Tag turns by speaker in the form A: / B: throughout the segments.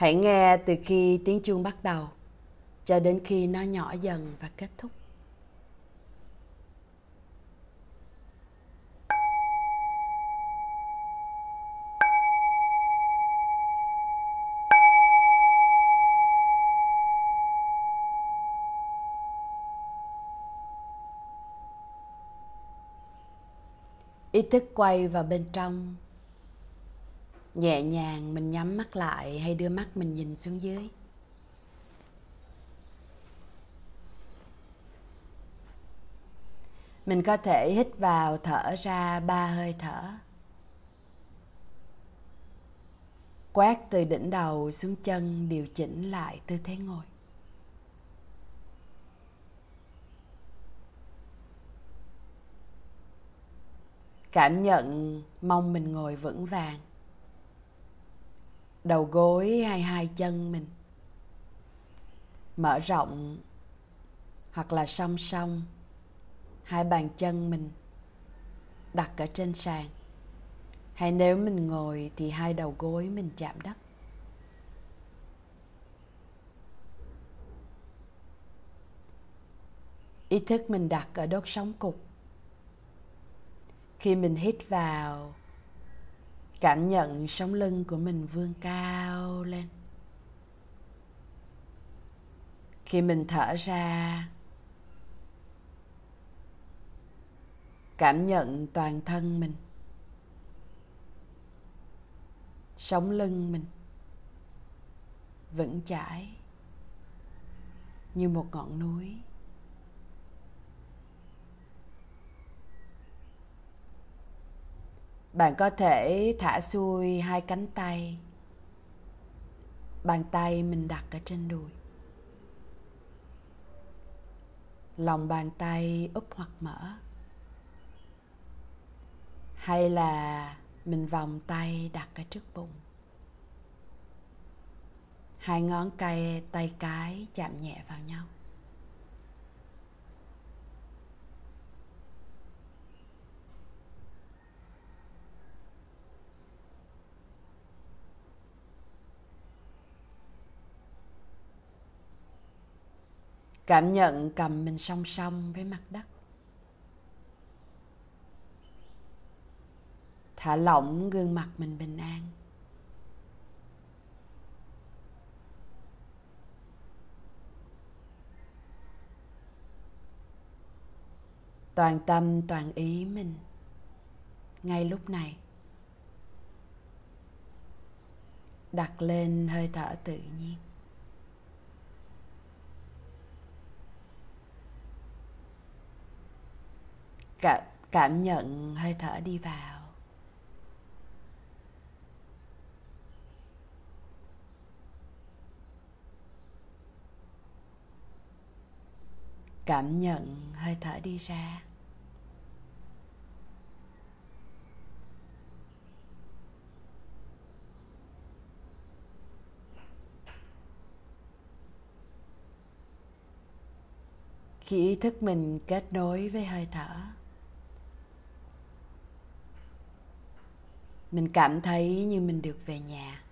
A: Hãy nghe từ khi tiếng chuông bắt đầu cho đến khi nó nhỏ dần và kết thúc. ý thức quay vào bên trong nhẹ nhàng mình nhắm mắt lại hay đưa mắt mình nhìn xuống dưới? Mình có thể hít vào thở ra ba hơi thở. Quát từ đỉnh đầu xuống chân điều chỉnh lại tư thế ngồi. Cảm nhận mong mình ngồi vững vàng đầu gối hay hai chân mình. Mở rộng hoặc là song song hai bàn chân mình đặt ở trên sàn. Hay nếu mình ngồi thì hai đầu gối mình chạm đất. Ý thức mình đặt ở đốt sống cục. Khi mình hít vào cảm nhận sống lưng của mình vươn cao lên. Khi mình thở ra, cảm nhận toàn thân mình, sống lưng mình vững chãi như một ngọn núi. Bạn có thể thả xuôi hai cánh tay. Bàn tay mình đặt ở trên đùi. Lòng bàn tay úp hoặc mở. Hay là mình vòng tay đặt ở trước bụng. Hai ngón tay tay cái chạm nhẹ vào nhau. Cảm nhận cầm mình song song với mặt đất. Thả lỏng gương mặt mình bình an. Toàn tâm, toàn ý mình. Ngay lúc này, đặt lên hơi thở tự nhiên. Cảm, cảm nhận hơi thở đi vào. Cảm nhận hơi thở đi ra. Khi ý thức mình kết nối với hơi thở mình cảm thấy như mình được về nhà.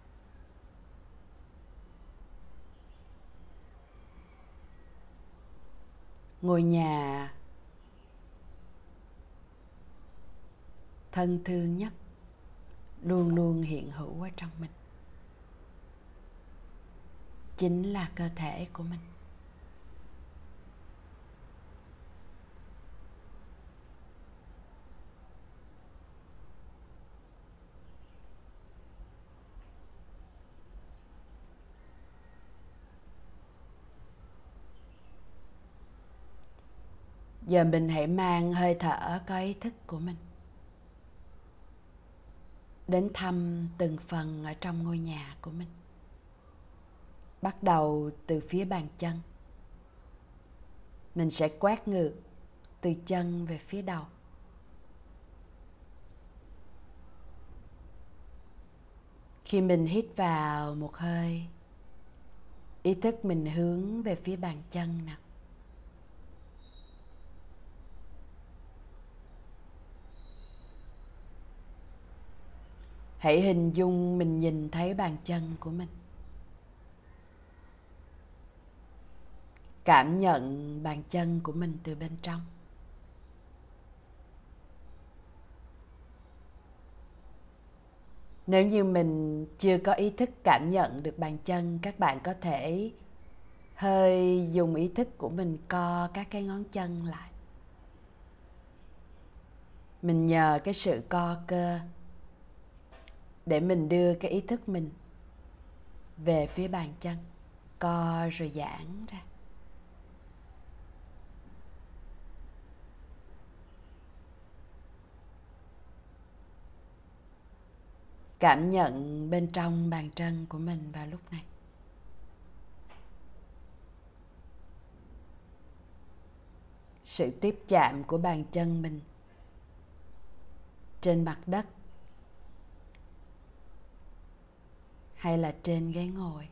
A: Ngôi nhà thân thương nhất luôn luôn hiện hữu ở trong mình. Chính là cơ thể của mình. Giờ mình hãy mang hơi thở có ý thức của mình đến thăm từng phần ở trong ngôi nhà của mình. Bắt đầu từ phía bàn chân. Mình sẽ quét ngược từ chân về phía đầu. Khi mình hít vào một hơi, ý thức mình hướng về phía bàn chân nào hãy hình dung mình nhìn thấy bàn chân của mình. Cảm nhận bàn chân của mình từ bên trong. Nếu như mình chưa có ý thức cảm nhận được bàn chân, các bạn có thể hơi dùng ý thức của mình co các cái ngón chân lại. Mình nhờ cái sự co cơ để mình đưa cái ý thức mình về phía bàn chân, co rồi giãn ra. Cảm nhận bên trong bàn chân của mình vào lúc này. Sự tiếp chạm của bàn chân mình trên mặt đất hay là trên ghế ngồi?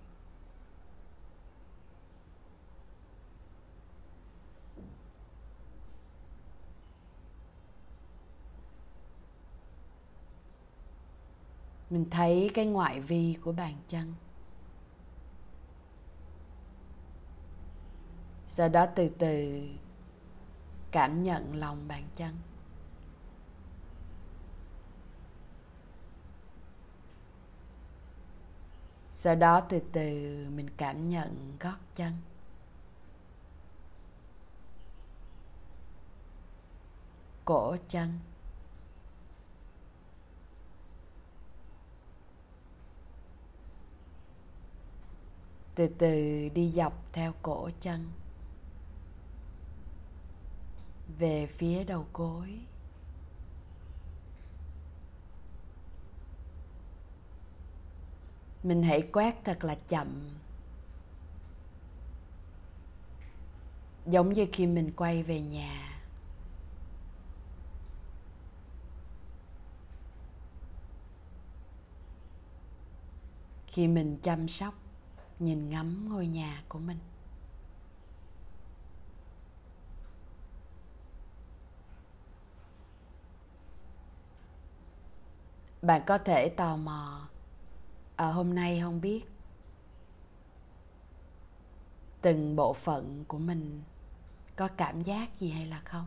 A: Mình thấy cái ngoại vi của bàn chân. Sau đó từ từ cảm nhận lòng bàn chân. Sau đó từ từ mình cảm nhận gót chân. Cổ chân. Từ từ đi dọc theo cổ chân. Về phía đầu gối. Mình hãy quét thật là chậm. Giống như khi mình quay về nhà. Khi mình chăm sóc, nhìn ngắm ngôi nhà của mình. Bạn có thể tò mò à, hôm nay không biết. Từng bộ phận của mình có cảm giác gì hay là không?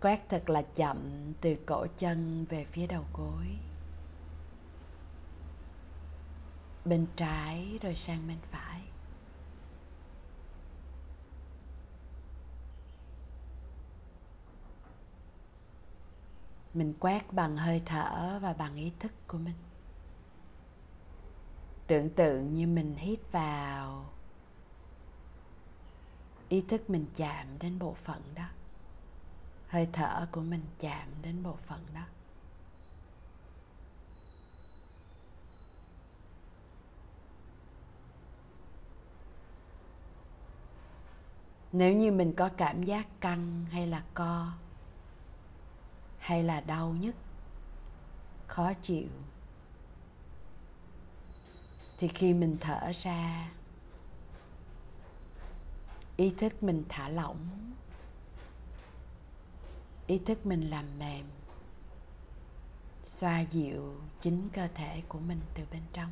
A: Quét thật là chậm từ cổ chân về phía đầu gối. Bên trái rồi sang bên phải. Mình quét bằng hơi thở và bằng ý thức của mình. Tưởng tượng như mình hít vào. Ý thức mình chạm đến bộ phận đó. Hơi thở của mình chạm đến bộ phận đó. Nếu như mình có cảm giác căng hay là co hay là đau nhất, khó chịu. Thì khi mình thở ra ý thức mình thả lỏng. Ý thức mình làm mềm xoa dịu chính cơ thể của mình từ bên trong.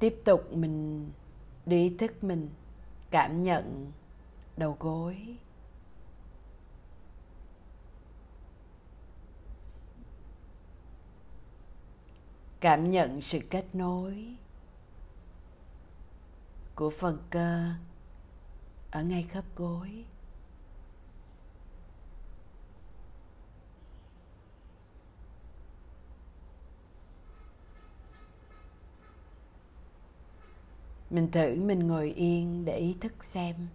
A: Tiếp tục mình đi thức mình, cảm nhận đầu gối. Cảm nhận sự kết nối của phần cơ ở ngay khớp gối. Mình thử mình ngồi yên để ý thức xem.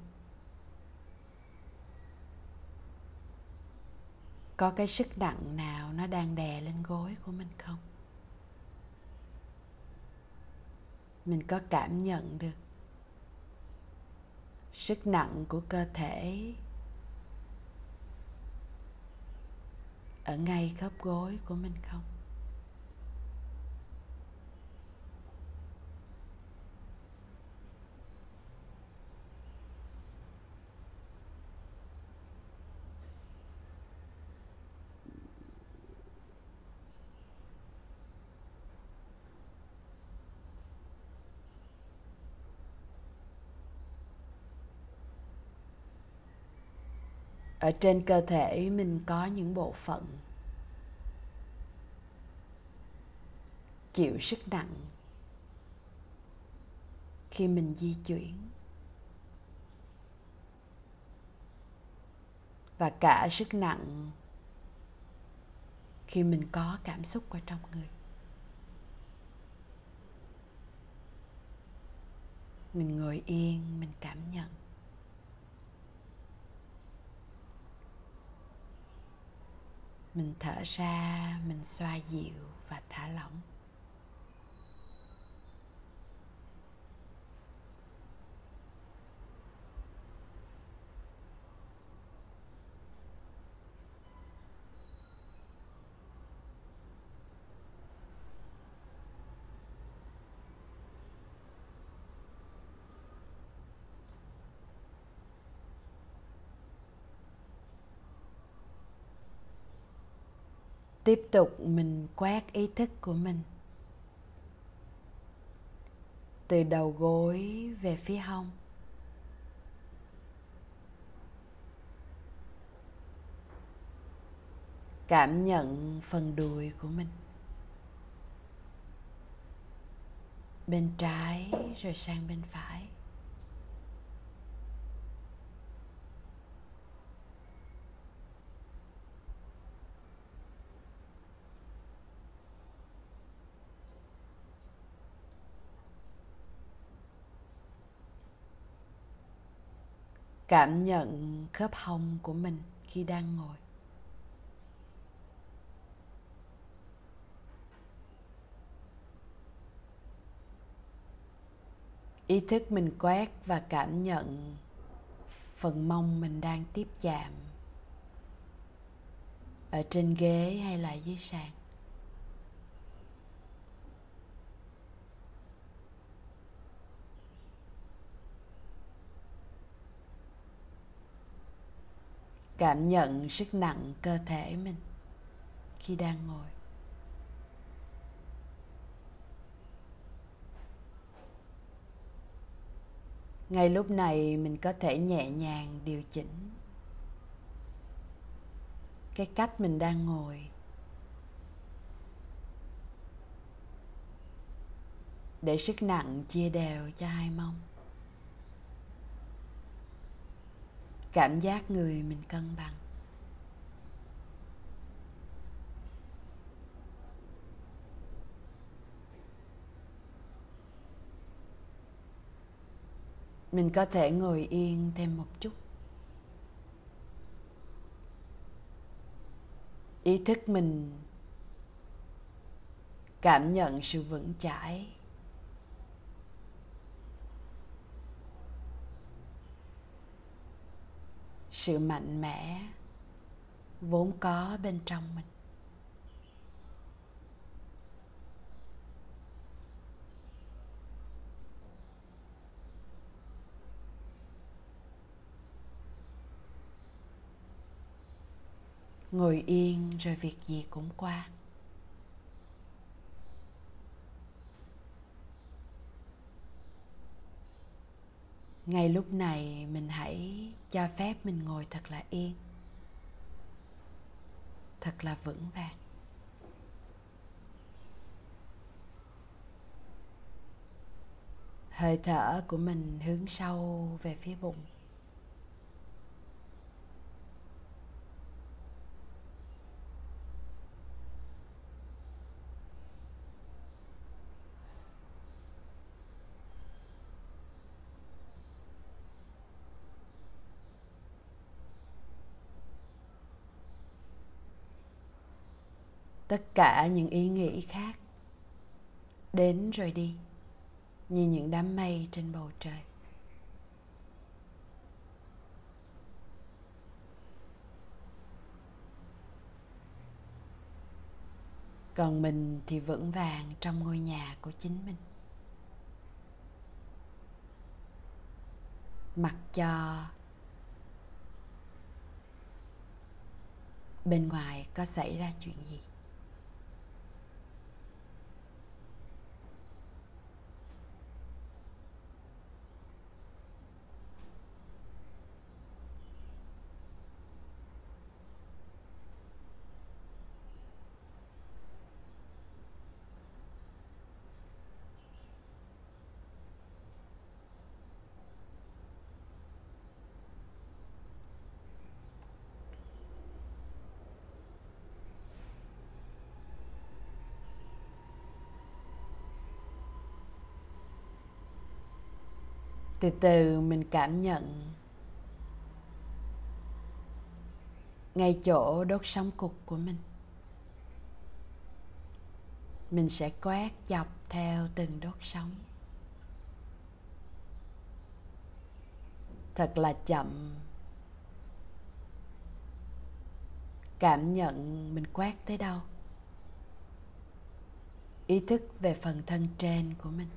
A: Có cái sức nặng nào nó đang đè lên gối của mình không? Mình có cảm nhận được sức nặng của cơ thể ở ngay khớp gối của mình không? Ở trên cơ thể mình có những bộ phận chịu sức nặng khi mình di chuyển. Và cả sức nặng khi mình có cảm xúc ở trong người. Mình ngồi yên, mình cảm nhận. Mình thở ra mình xoa dịu và thả lỏng. Tiếp tục mình quét ý thức của mình. Từ đầu gối về phía hông. Cảm nhận phần đùi của mình. Bên trái rồi sang bên phải. Cảm nhận khớp hông của mình khi đang ngồi. Ý thức mình quét và cảm nhận phần mông mình đang tiếp chạm ở trên ghế hay là dưới sàn. Cảm nhận sức nặng cơ thể mình khi đang ngồi. Ngay lúc này mình có thể nhẹ nhàng điều chỉnh cái cách mình đang ngồi. Để sức nặng chia đều cho hai mông. Cảm giác người mình cân bằng. Mình có thể ngồi yên thêm một chút. Ý thức mình cảm nhận sự vững chãi. Sự mạnh mẽ vốn có bên trong mình. Ngồi yên rồi việc gì cũng qua. Ngay lúc này mình hãy cho phép mình ngồi thật là yên. Thật là vững vàng. Hơi thở của mình hướng sâu về phía bụng. Tất cả những ý nghĩ khác đến rồi đi, như những đám mây trên bầu trời. Còn mình thì vững vàng trong ngôi nhà của chính mình. Mặc cho bên ngoài có xảy ra chuyện gì. Từ từ mình cảm nhận. Ngay chỗ đốt sóng cục của mình. Mình sẽ quét dọc theo từng đốt sóng. thật là chậm. Cảm nhận mình quét tới đâu. Ý thức về phần thân trên của mình.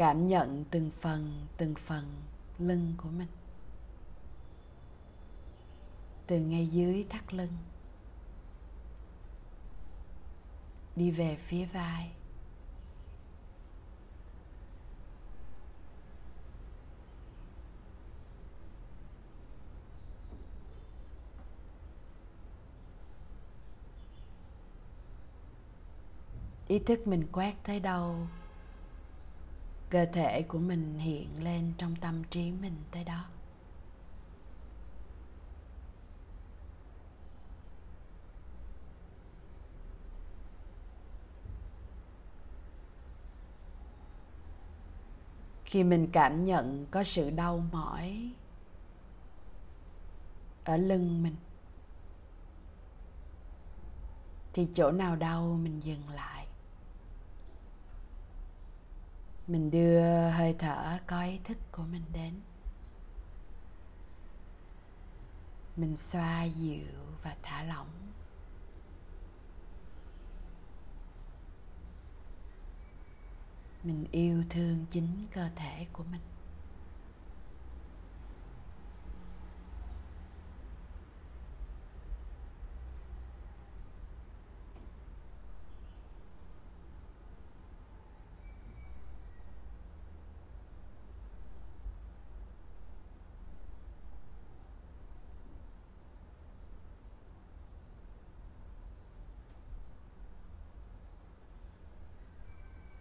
A: Cảm nhận từng phần từng phần lưng của mình. Từ ngay dưới thắt lưng, đi về phía vai. Ý thức mình quét tới đâu cơ thể của mình hiện lên trong tâm trí mình tới đó. Khi mình cảm nhận có sự đau mỏi ở lưng mình, thì chỗ nào đau mình dừng lại. Mình đưa hơi thở, có ý thức của mình đến. Mình xoa dịu và thả lỏng. Mình yêu thương chính cơ thể của mình.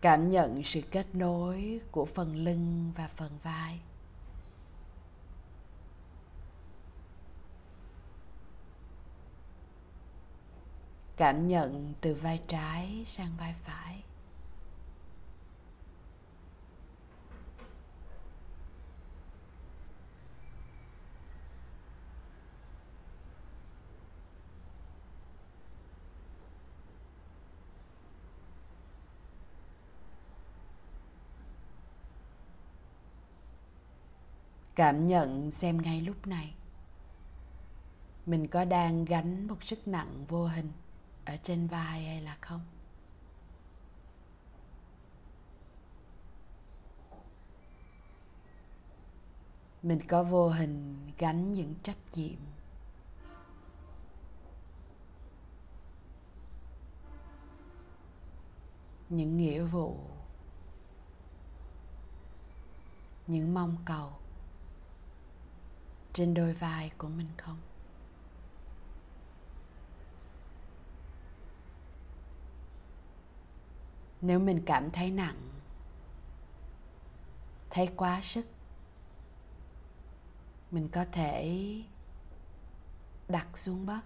A: Cảm nhận sự kết nối của phần lưng và phần vai. Cảm nhận từ vai trái sang vai phải. Cảm nhận xem ngay lúc này. Mình có đang gánh một sức nặng vô hình ở trên vai hay là không? Mình có vô hình gánh những trách nhiệm. Những nghĩa vụ. Những mong cầu trên đôi vai của mình không? Nếu mình cảm thấy nặng, thấy quá sức, mình có thể đặt xuống bớt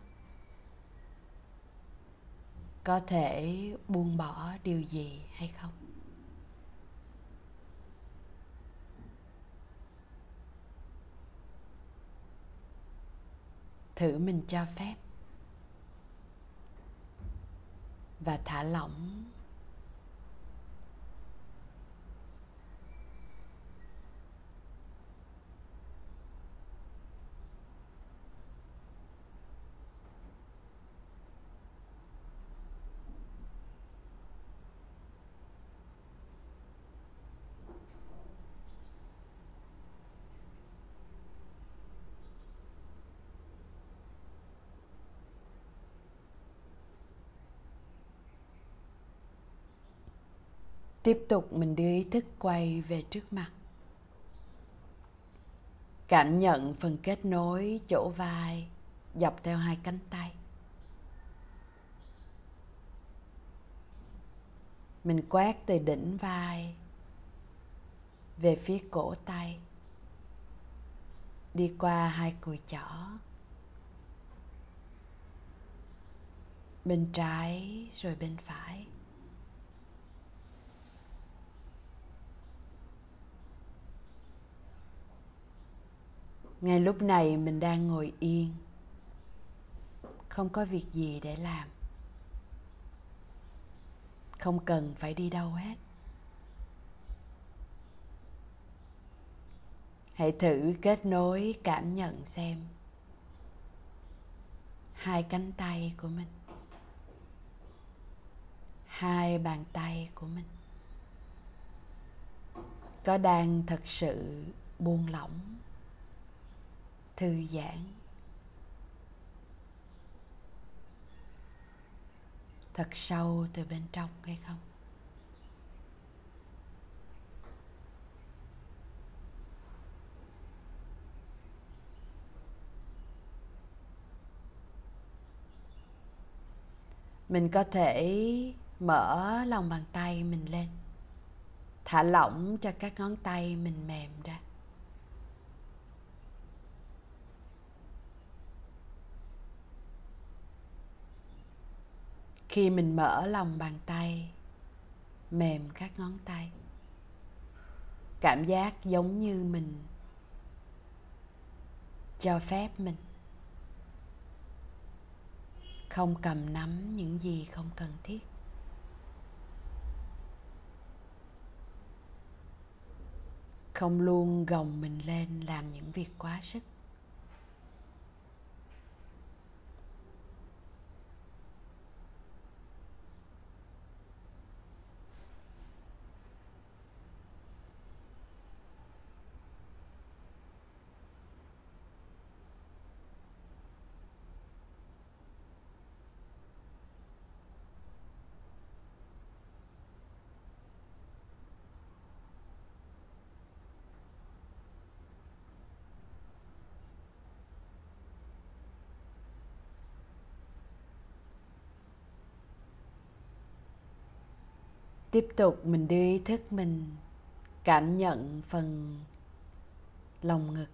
A: có thể buông bỏ điều gì hay không? Thử mình cho phép. Và thả lỏng. Tiếp tục mình đưa ý thức quay về trước mặt. Cảm nhận phần kết nối chỗ vai, dọc theo hai cánh tay. Mình quét từ đỉnh vai, về phía cổ tay. Đi qua hai cùi chỏ. Bên trái rồi bên phải. Ngay lúc này mình đang ngồi yên. Không có việc gì để làm. Không cần phải đi đâu hết. Hãy thử kết nối cảm nhận xem. Hai cánh tay của mình. Hai bàn tay của mình. Có đang thật sự buông lỏng? Thư giãn. Thật sâu từ bên trong hay không? Mình có thể mở lòng bàn tay mình lên, thả lỏng cho các ngón tay mình mềm ra. Khi mình mở lòng bàn tay, mềm các ngón tay, cảm giác giống như mình cho phép mình không cầm nắm những gì không cần thiết. Không luôn gồng mình lên làm những việc quá sức. Tiếp tục mình đưa ý thức mình, cảm nhận phần lồng ngực.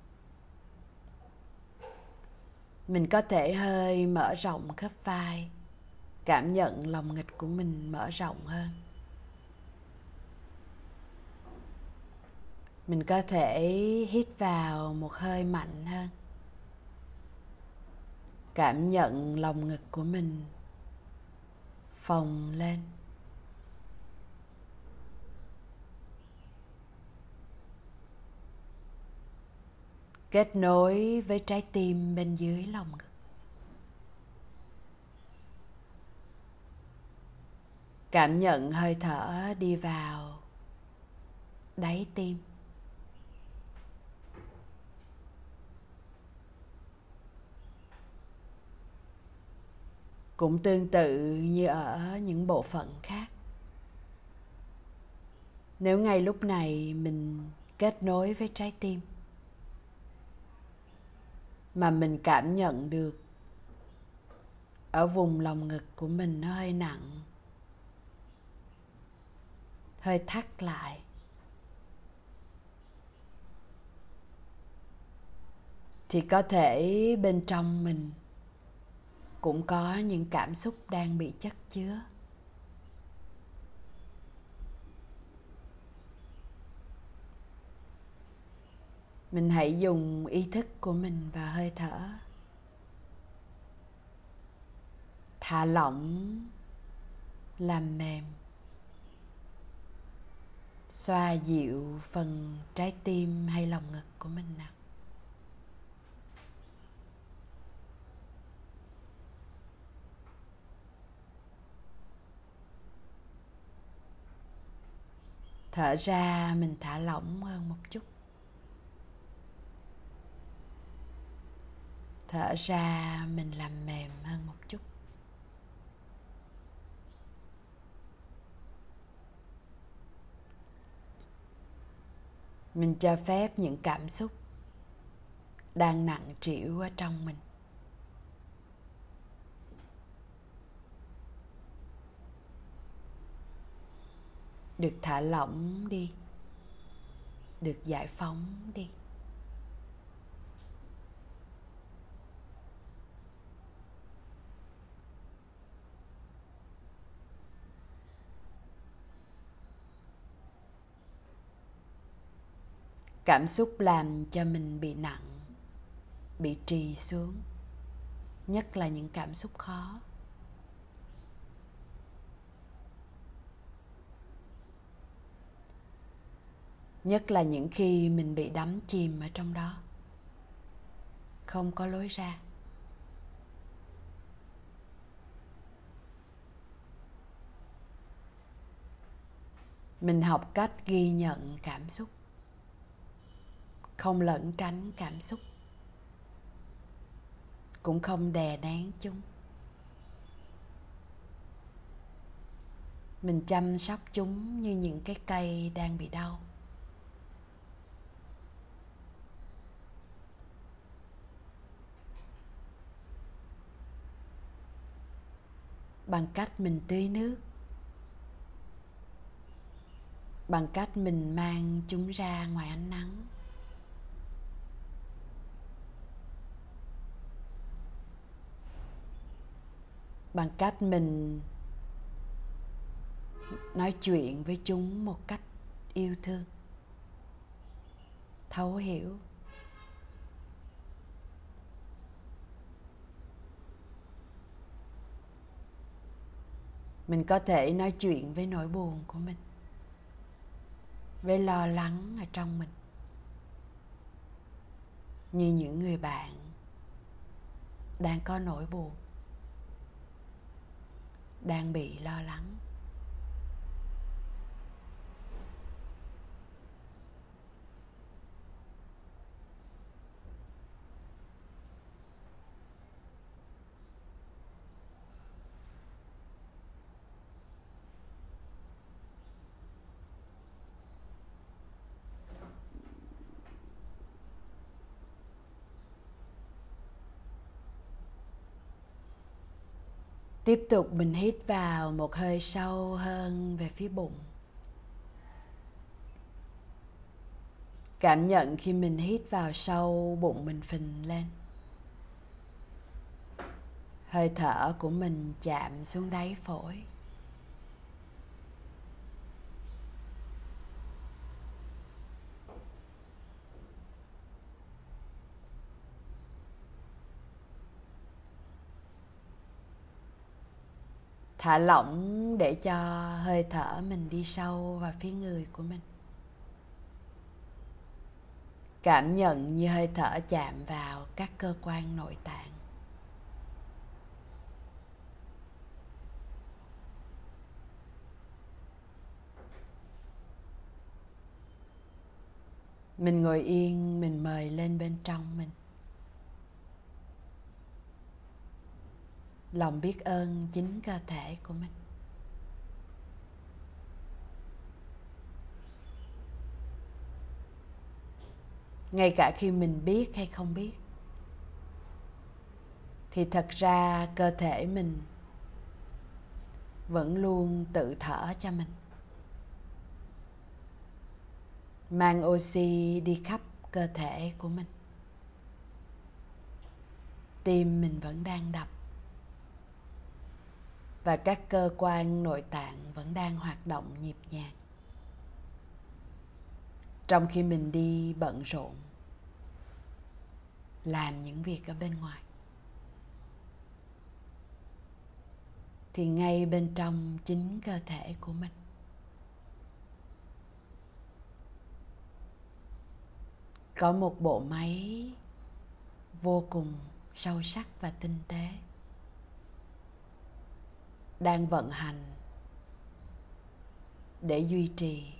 A: Mình có thể hơi mở rộng khớp vai, cảm nhận lồng ngực của mình mở rộng hơn. Mình có thể hít vào một hơi mạnh hơn, cảm nhận lồng ngực của mình phồng lên. Kết nối với trái tim bên dưới lòng ngực. Cảm nhận hơi thở đi vào đáy tim. Cũng tương tự như ở những bộ phận khác. Nếu ngay lúc này mình kết nối với trái tim mà mình cảm nhận được. Ở vùng lòng ngực của mình nó hơi nặng, hơi thắt lại. Thì có thể bên trong mình cũng có những cảm xúc đang bị chất chứa. Mình hãy dùng ý thức của mình và hơi thở. Thả lỏng, làm mềm. Xoa dịu phần trái tim hay lòng ngực của mình nào thở ra, mình thả lỏng hơn một chút. Thở ra, mình làm mềm hơn một chút. Mình cho phép những cảm xúc đang nặng trĩu ở trong mình. Được thả lỏng đi. Được giải phóng đi. Cảm xúc làm cho mình bị nặng, bị trì xuống. Nhất là những cảm xúc khó. Nhất là những khi mình bị đắm chìm ở trong đó. Không có lối ra. Mình học cách ghi nhận cảm xúc không lẩn tránh cảm xúc, cũng không đè nén chúng. Mình chăm sóc chúng như những cái cây đang bị đau. Bằng cách mình tưới nước, bằng cách mình mang chúng ra ngoài ánh nắng. Bằng cách mình nói chuyện với chúng một cách yêu thương, thấu hiểu. Mình có thể nói chuyện với nỗi buồn của mình, với lo lắng ở trong mình. Như những người bạn đang có nỗi buồn đang bị lo lắng. Tiếp tục mình hít vào một hơi sâu hơn về phía bụng. Cảm nhận khi mình hít vào sâu, bụng mình phình lên. Hơi thở của mình chạm xuống đáy phổi. Thả lỏng để cho hơi thở mình đi sâu vào phía người của mình. Cảm nhận như hơi thở chạm vào các cơ quan nội tạng. Mình ngồi yên, mình mời lên bên trong mình. Lòng biết ơn chính cơ thể của mình. Ngay cả khi mình biết hay không biết, thì thật ra cơ thể mình vẫn luôn tự thở cho mình. Mang oxy đi khắp cơ thể của mình. Tim mình vẫn đang đập và các cơ quan nội tạng vẫn đang hoạt động nhịp nhàng. Trong khi mình đi bận rộn, làm những việc ở bên ngoài, thì ngay bên trong chính cơ thể của mình, có một bộ máy vô cùng sâu sắc và tinh tế đang vận hành để duy trì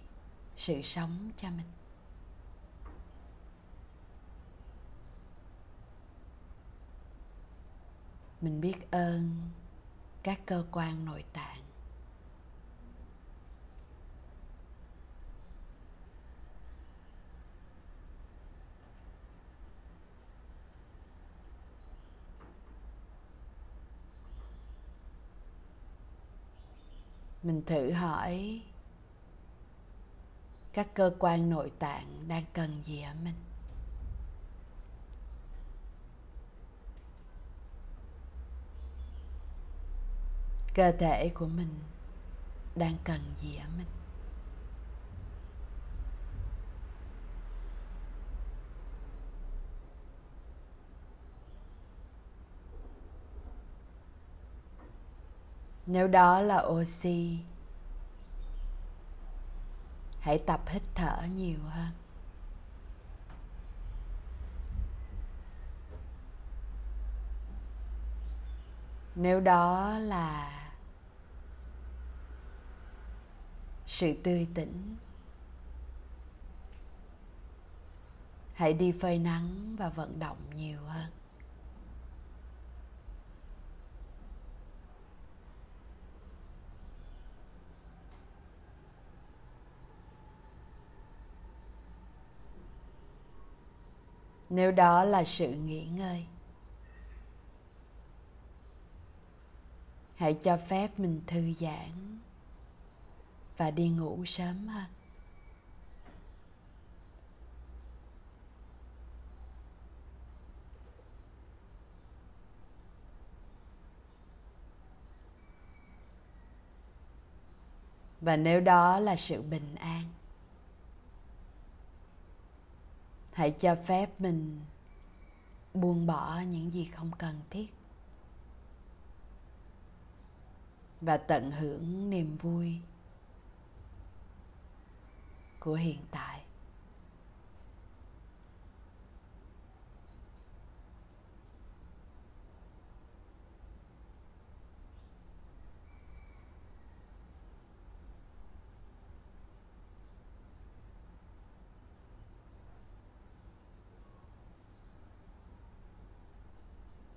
A: sự sống cho mình. Mình biết ơn các cơ quan nội tạng mình thử hỏi các cơ quan nội tạng đang cần gì ở mình? Cơ thể của mình đang cần gì ở mình? Nếu đó là oxy, hãy tập hít thở nhiều hơn. Nếu đó là sự tươi tỉnh, hãy đi phơi nắng và vận động nhiều hơn. Nếu đó là sự nghỉ ngơi, hãy cho phép mình thư giãn và đi ngủ sớm hơn. Và nếu đó là sự bình an hãy cho phép mình buông bỏ những gì không cần thiết. Và tận hưởng niềm vui của hiện tại.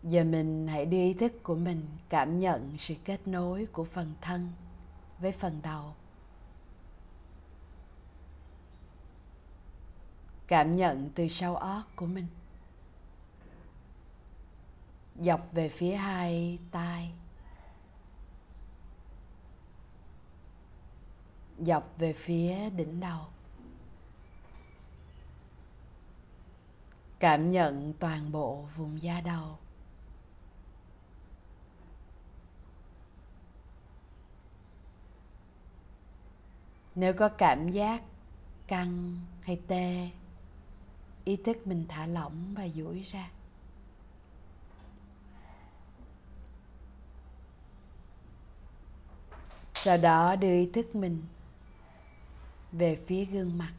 A: Giờ mình hãy đi ý thức của mình, cảm nhận sự kết nối của phần thân với phần đầu. Cảm nhận từ sau ót của mình. Dọc về phía hai tai. Dọc về phía đỉnh đầu. Cảm nhận toàn bộ vùng da đầu. Nếu có cảm giác căng hay tê, ý thức mình thả lỏng và duỗi ra. Sau đó đưa ý thức mình về phía gương mặt.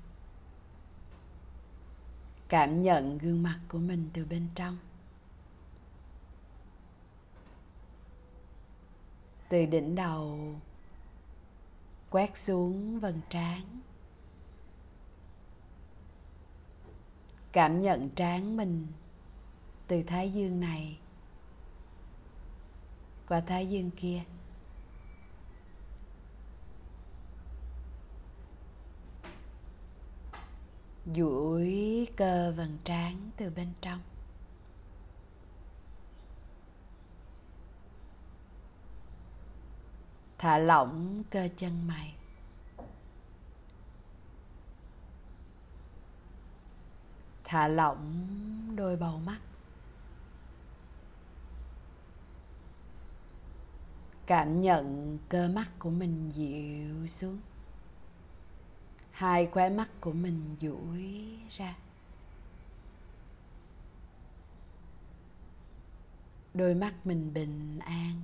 A: Cảm nhận gương mặt của mình từ bên trong. Từ đỉnh đầu quét xuống vầng trán. Cảm nhận trán mình từ thái dương này qua thái dương kia. Duỗi cơ vầng trán từ bên trong. Thả lỏng cơ chân mày. Thả lỏng đôi bầu mắt. Cảm nhận cơ mắt của mình dịu xuống. Hai khóe mắt của mình duỗi ra. Đôi mắt mình bình an.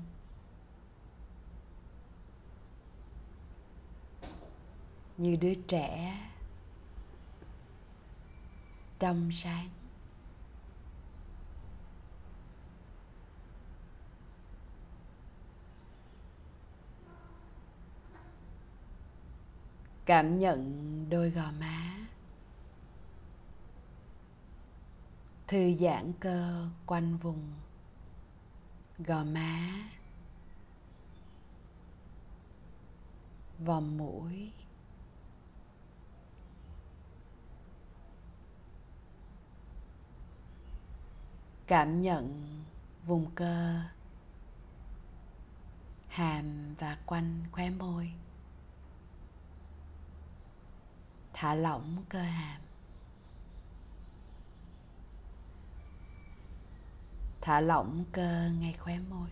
A: Như đứa trẻ trong sáng. Cảm nhận đôi gò má, thư giãn cơ quanh vùng gò má, vòng mũi. Cảm nhận vùng cơ, hàm và quanh khóe môi. Thả lỏng cơ hàm. Thả lỏng cơ ngay khóe môi.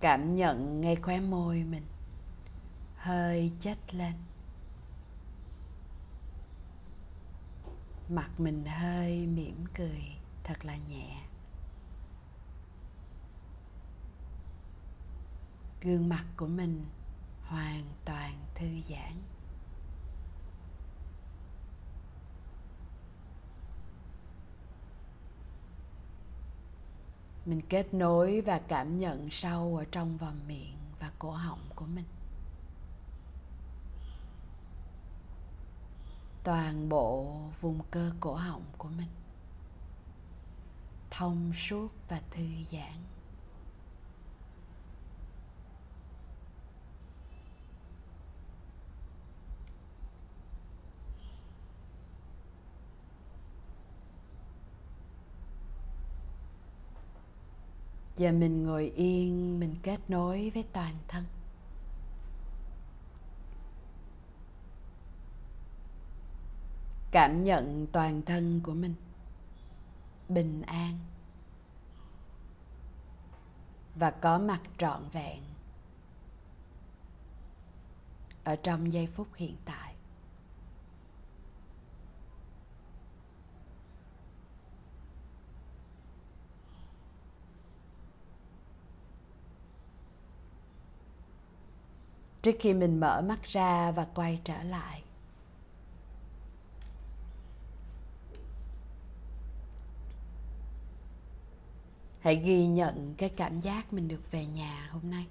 A: Cảm nhận ngay khóe môi mình hơi chết lên. mặt mình hơi mỉm cười, thật là nhẹ. Gương mặt của mình hoàn toàn thư giãn. Mình kết nối và cảm nhận sâu ở trong vòng miệng và cổ họng của mình. Toàn bộ vùng cơ cổ họng của mình. Thông suốt và thư giãn. Giờ mình ngồi yên, mình kết nối với toàn thân. Cảm nhận toàn thân của mình. Bình an. Và có mặt trọn vẹn. Ở trong giây phút hiện tại. Trước khi mình mở mắt ra và quay trở lại hãy ghi nhận cái cảm giác mình được về nhà hôm nay.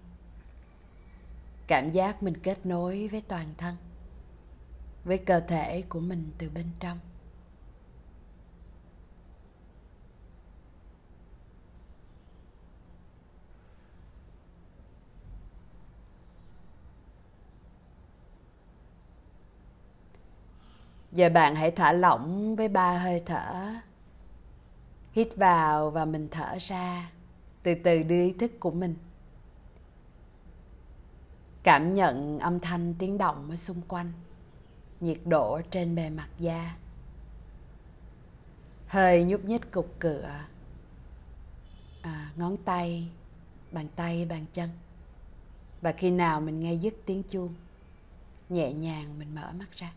A: Cảm giác mình kết nối với toàn thân, với cơ thể của mình từ bên trong. Giờ bạn hãy thả lỏng với ba hơi thở hít vào và mình thở ra từ từ đưa ý thức của mình. Cảm nhận âm thanh tiếng động ở xung quanh nhiệt độ trên bề mặt da. Hơi nhúc nhích cục cửa. À, ngón tay bàn tay bàn chân. Và khi nào mình nghe dứt tiếng chuông nhẹ nhàng mình mở mắt ra.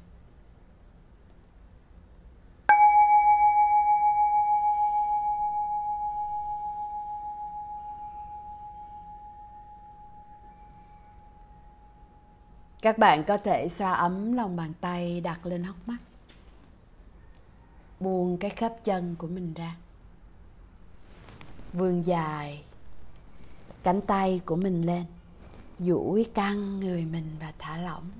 A: Các bạn có thể xoa ấm lòng bàn tay, đặt lên hốc mắt. Buông cái khớp chân của mình ra. Vươn dài cánh tay của mình lên. Duỗi căng người mình và thả lỏng.